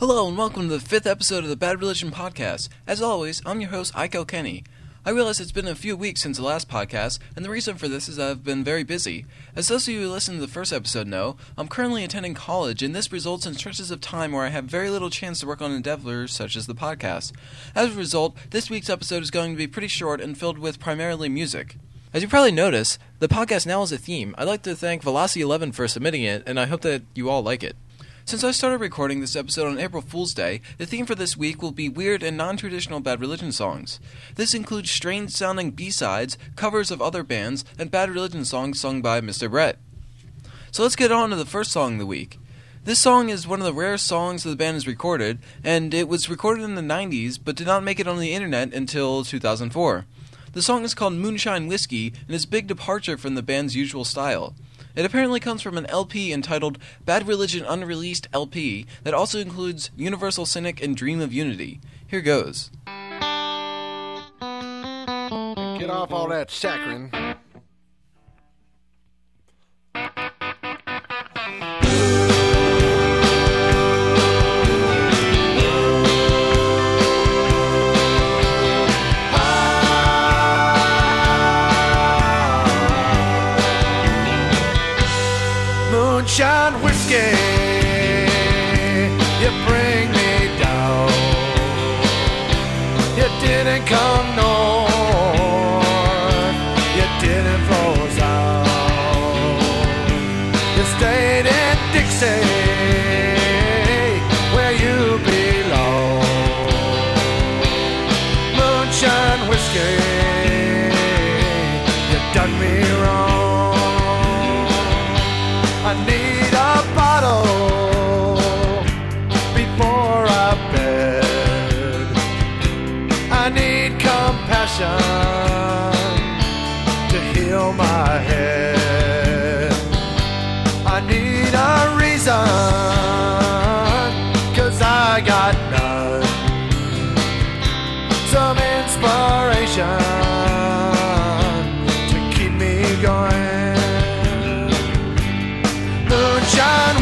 Hello and welcome to the fifth episode of the Bad Religion Podcast. As always, I'm your host, Iko Kenny. I realize it's been a few weeks since the last podcast, and the reason for this is I've been very busy. As those of you who listened to the first episode know, I'm currently attending college, and this results in stretches of time where I have very little chance to work on endeavors such as the podcast. As a result, this week's episode is going to be pretty short and filled with primarily music. As you probably noticed, the podcast now has a theme. I'd like to thank Velocity11 for submitting it, and I hope that you all like it. Since I started recording this episode on April Fool's Day, the theme for this week will be weird and non traditional Bad Religion songs. This includes strange sounding B sides, covers of other bands, and Bad Religion songs sung by Mr. Brett. So let's get on to the first song of the week. This song is one of the rarest songs the band has recorded, and it was recorded in the 90s but did not make it on the internet until 2004. The song is called Moonshine Whiskey and is a big departure from the band's usual style. It apparently comes from an LP entitled Bad Religion Unreleased LP that also includes Universal Cynic and Dream of Unity. Here goes. Get off all that saccharin.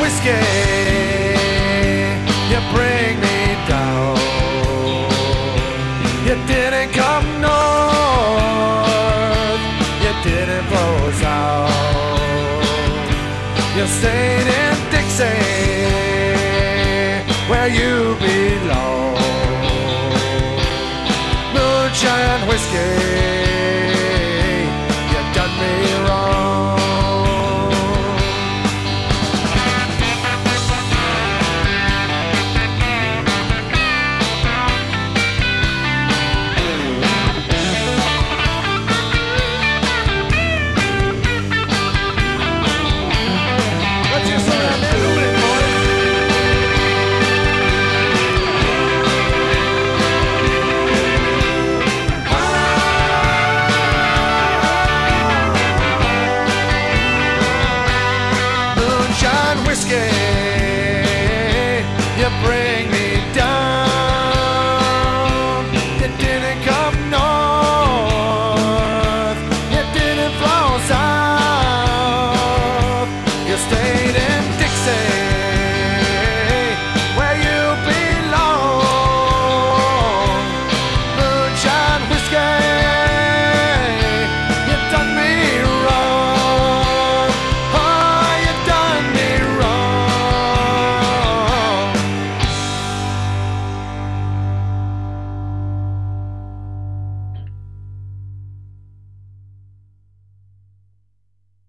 Moonshine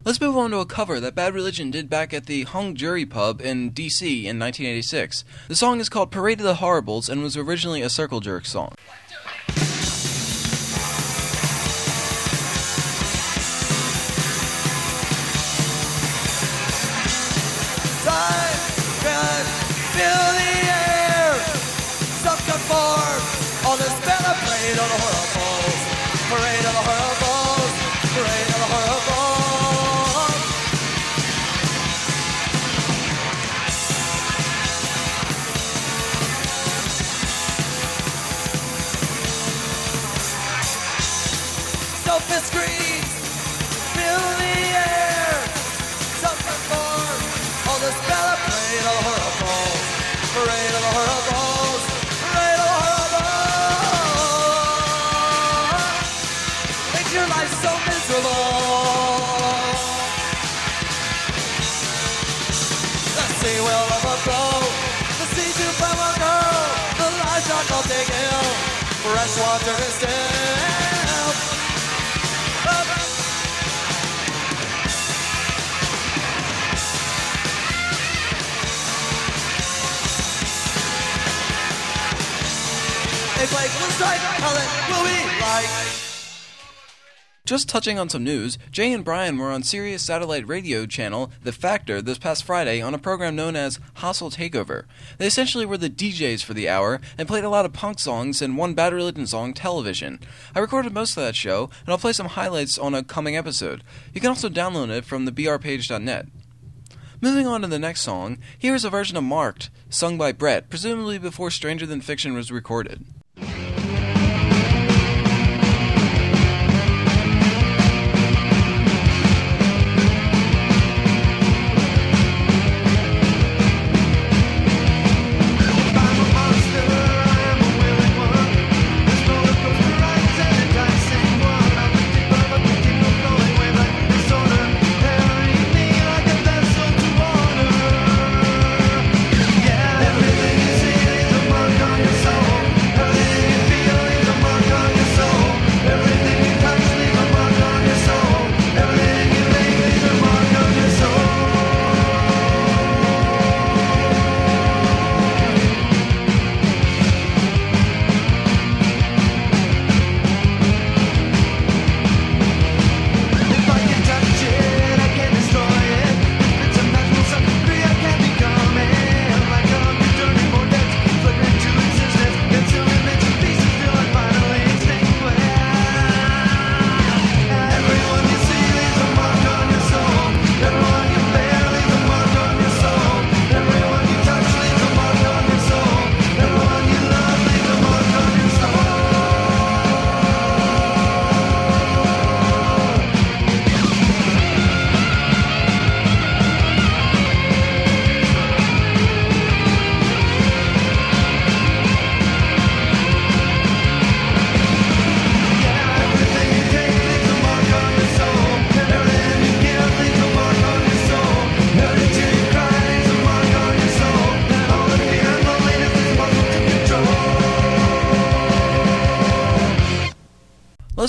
Let's move on to a cover that Bad Religion did back at the Hung Jury Pub in DC in 1986. The song is called Parade of the Horribles and was originally a Circle Jerk song. If like will strike, how then will like? Just touching on some news, Jay and Brian were on Sirius satellite radio channel The Faction this past Friday on a program known as Hostile Takeover. They essentially were the DJs for the hour and played a lot of punk songs and one Bad Religion song television. I recorded most of that show, and I'll play some highlights on a coming episode. You can also download it from the brpage.net. Moving on to the next song, here is a version of Marked, sung by Brett, presumably before Stranger Than Fiction was recorded.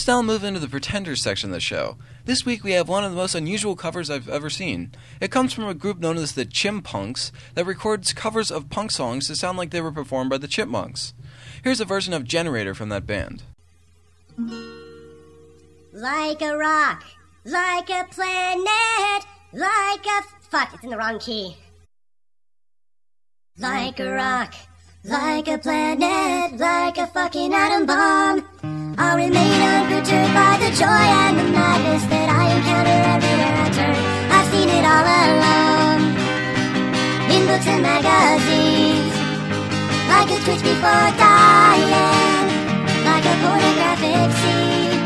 Now move into the Pretenders section of the show. This week we have one of the most unusual covers I've ever seen. It comes from a group known as the Chimpunks that records covers of punk songs to sound like they were performed by the Chipmunks. Here's a version of Generator from that band. Like a rock, like a planet, like a. Fuck, it's in the wrong key. Like a rock, like a planet, like a fucking atom bomb. I'll remain unperturbed by the joy and the madness that I encounter everywhere I turn. I've seen it all along, in books and magazines. Like a twitch before dying, like a pornographic scene.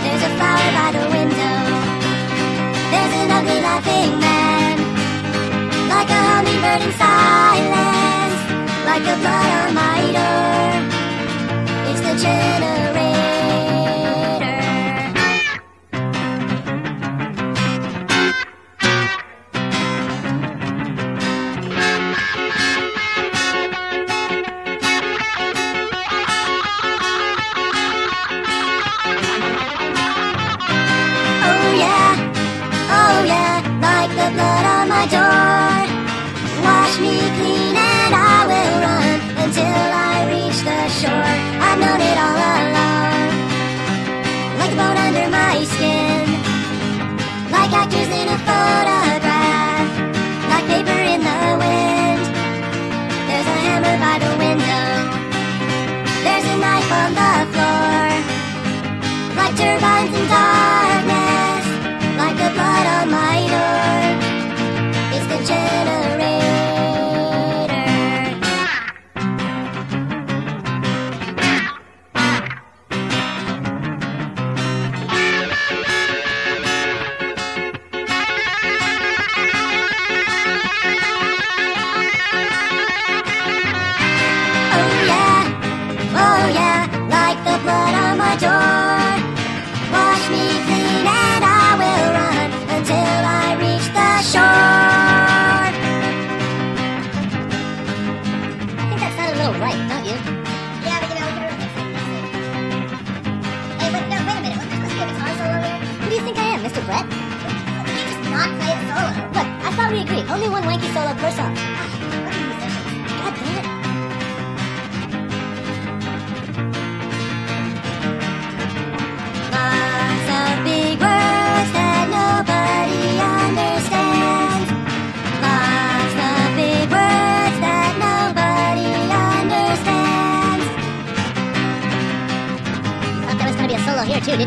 There's a flower by the window. There's an ugly laughing man. Like a hummingbird in silence. Like the blood on my door. It's I'm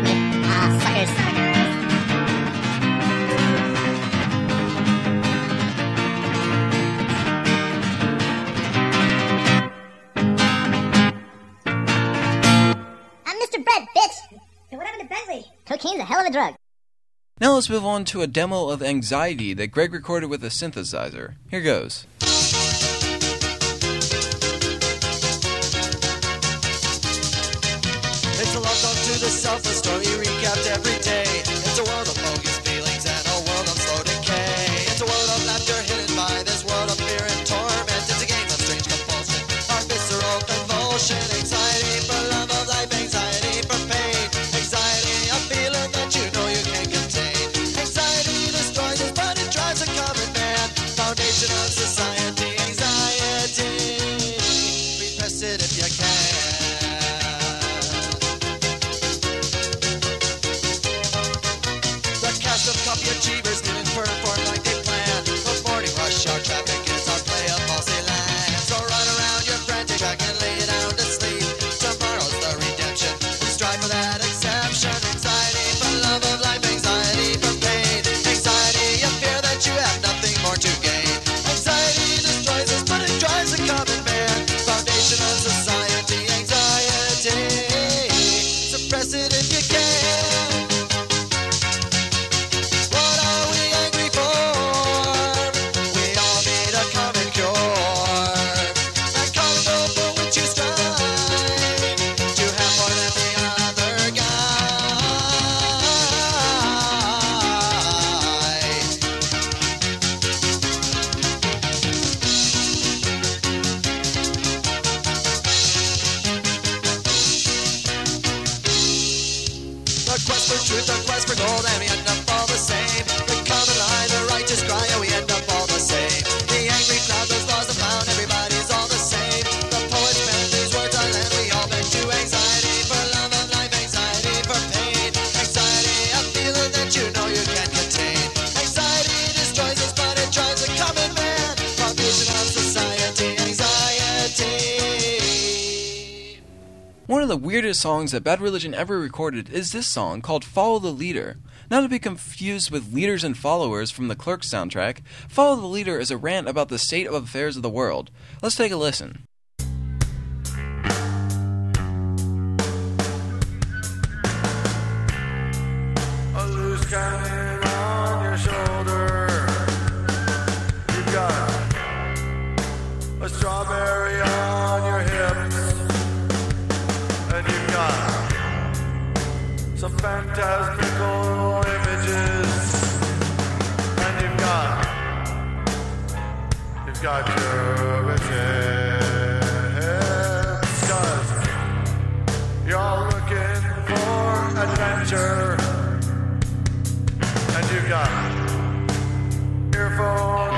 Mr. too, Bitch. What happened to Bentley? Cocaine's a hell of a drug. Now let's move on to a demo of Anxiety that Greg recorded with a synthesizer. Here goes. yourself a story recapped every day. the weirdest songs that Bad Religion ever recorded is this song called Follow the Leader. Not to be confused with Leaders and Followers from the Clerks soundtrack, Follow the Leader is a rant about the state of affairs of the world. Let's take a listen. some fantastical images, and you've got you've got your you're looking for adventure, and you've got earphones.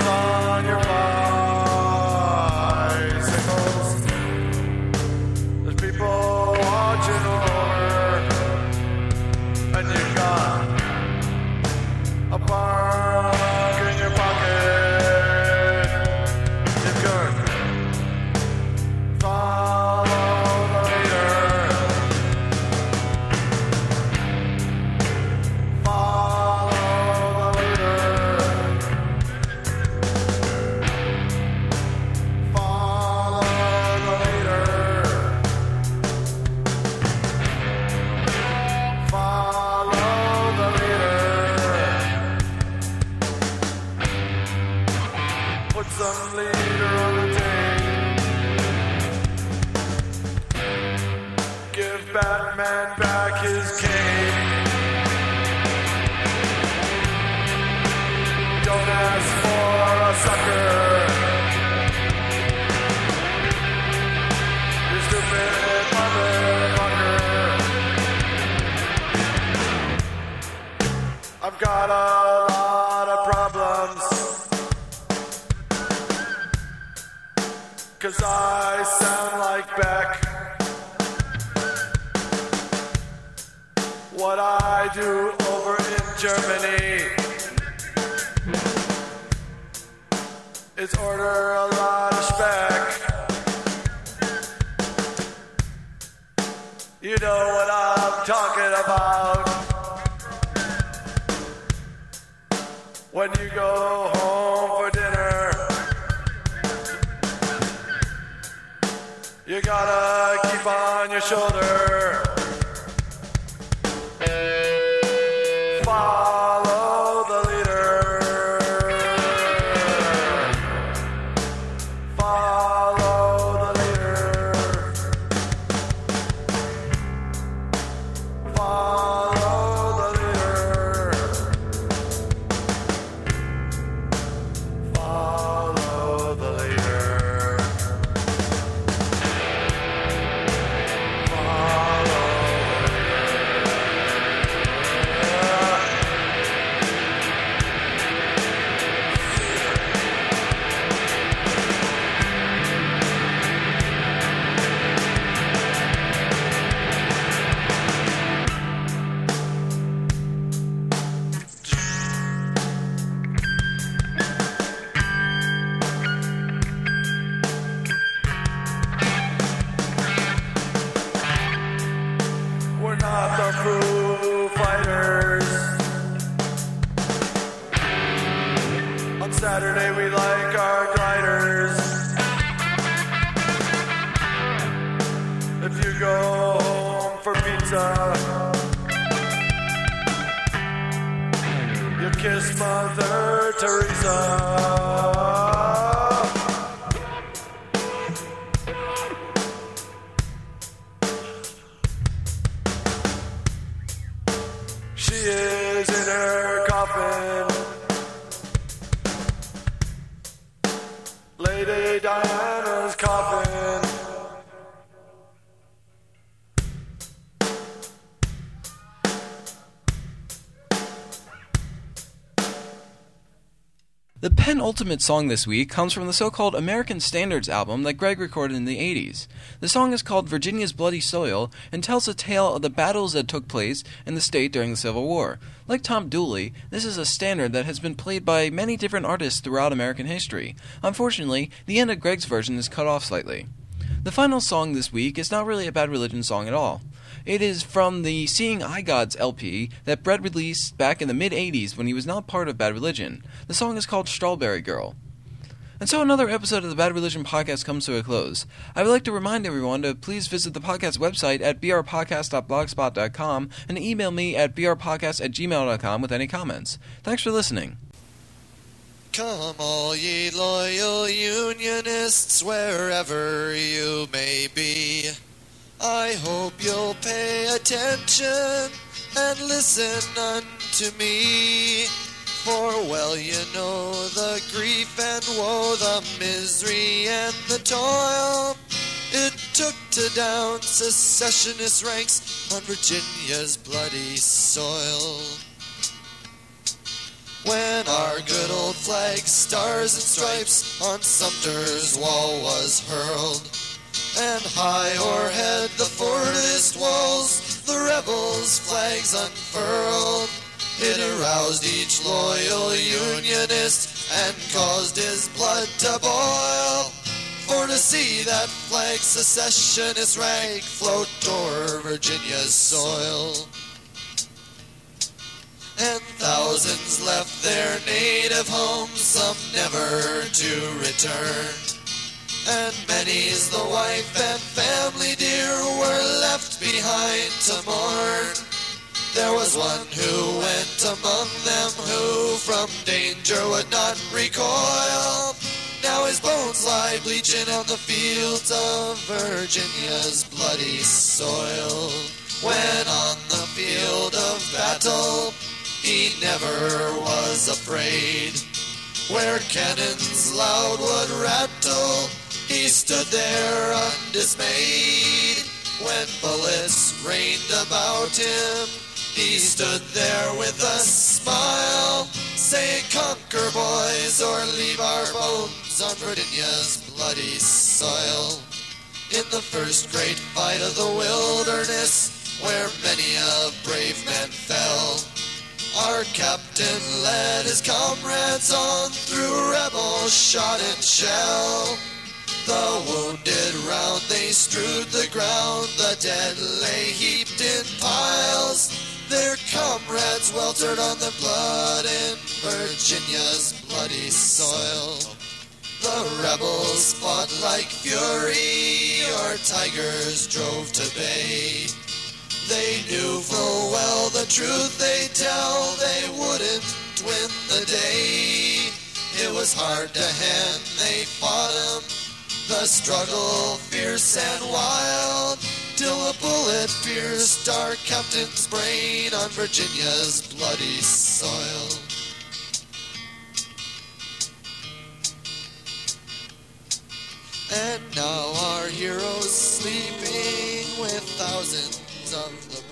Cause I sound like Beck. What I do over in Germany is order a lot of spec. You know what I'm talking about. When you go home gotta keep on your shoulder. We like our gliders. If you go home for pizza, you kiss Mother Teresa. The penultimate song this week comes from the so called American Standards album that Greg recorded in the 80s. The song is called Virginia's Bloody Soil and tells a tale of the battles that took place in the state during the Civil War. Like Tom Dooley, this is a standard that has been played by many different artists throughout American history. Unfortunately, the end of Greg's version is cut off slightly. The final song this week is not really a Bad Religion song at all. It is from the Seeing Eye Gods LP that Brett released back in the mid 80s when he was not part of Bad Religion. The song is called Strawberry Girl. And so another episode of the Bad Religion podcast comes to a close. I would like to remind everyone to please visit the podcast website at brpodcast.blogspot.com and email me at brpodcast at gmail.com with any comments. Thanks for listening. Come, all ye loyal Unionists, wherever you may be. I hope you'll pay attention and listen unto me. For well you know the grief and woe, the misery and the toil it took to down secessionist ranks on Virginia's bloody soil. When our good old flag, stars and stripes, on Sumter's wall was hurled, and high o'erhead the fortest walls, the rebels' flags unfurled. It aroused each loyal Unionist and caused his blood to boil. For to see that flag secessionist rag float o'er Virginia's soil and thousands left their native homes, some never to return. And many's the wife and family dear were left behind to mourn. There was one who went among them who from danger would not recoil. Now his bones lie bleaching on the fields of Virginia's bloody soil. When on the field of battle, he never was afraid. Where cannons loud would rattle, he stood there undismayed. When bullets rained about him, he stood there with a smile, saying conquer boys or leave our bones on Virginia's bloody soil. In the first great fight of the wilderness, where many a brave man fell, our captain led his comrades on through rebel shot and shell. The wounded round they strewed the ground, the dead lay heaped in piles. Their comrades weltered on the blood in Virginia's bloody soil. The rebels fought like fury, or tigers drove to bay. They knew full well the truth they tell, they wouldn't win the day. It was hard to hand, they fought 'em. The struggle fierce and wild, till a bullet pierced our captain's brain on Virginia's bloody soil. And now our heroes sleeping with thousands of the